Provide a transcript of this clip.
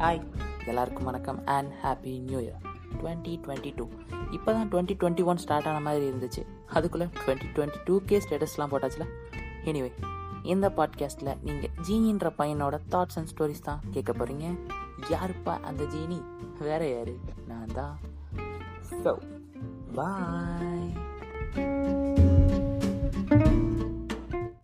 Hi எல்லாருக்கும் வணக்கம் and happy new year twenty twenty two இப்போ தான் டுவெண்ட்டி டுவெண்ட்டி ஒன் ஸ்டார்ட் ஆன மாதிரி இருந்துச்சு. அதுக்குள்ளே டுவெண்ட்டி டுவெண்ட்டி டூ கே ஸ்டேட்டஸ்லாம் போட்டாச்சுல. எனிவே இந்த பாட்காஸ்ட்டில் நீங்கள் ஜீனின்ற பையனோட தாட்ஸ் அண்ட் ஸ்டோரிஸ் தான் கேட்க போகிறீங்க யாருப்பா அந்த ஜீனி? வேற யாரு? நான் தான் ஸோ பாய்